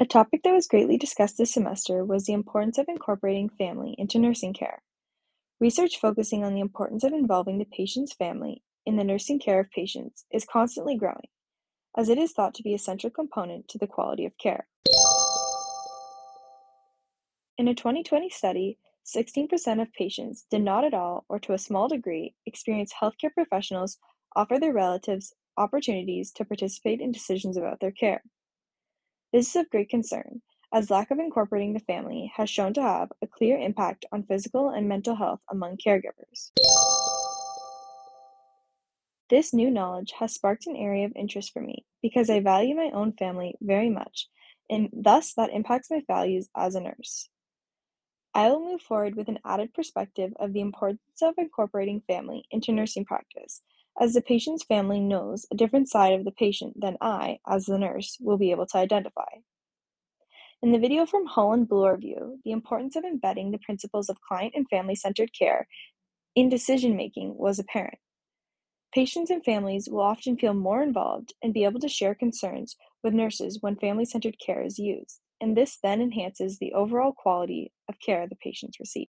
A topic that was greatly discussed this semester was the importance of incorporating family into nursing care. Research focusing on the importance of involving the patient's family in the nursing care of patients is constantly growing, as it is thought to be a central component to the quality of care. In a 2020 study, 16% of patients did not at all, or to a small degree, experience healthcare professionals offer their relatives opportunities to participate in decisions about their care. This is of great concern, as lack of incorporating the family has shown to have a clear impact on physical and mental health among caregivers. This new knowledge has sparked an area of interest for me because I value my own family very much, and thus that impacts my values as a nurse. I will move forward with an added perspective of the importance of incorporating family into nursing practice, as the patient's family knows a different side of the patient than I, as the nurse, will be able to identify. In the video from Holland Bloorview, the importance of embedding the principles of client and family centered care in decision making was apparent. Patients and families will often feel more involved and be able to share concerns with nurses when family centered care is used, and this then enhances the overall quality of care the patients receive.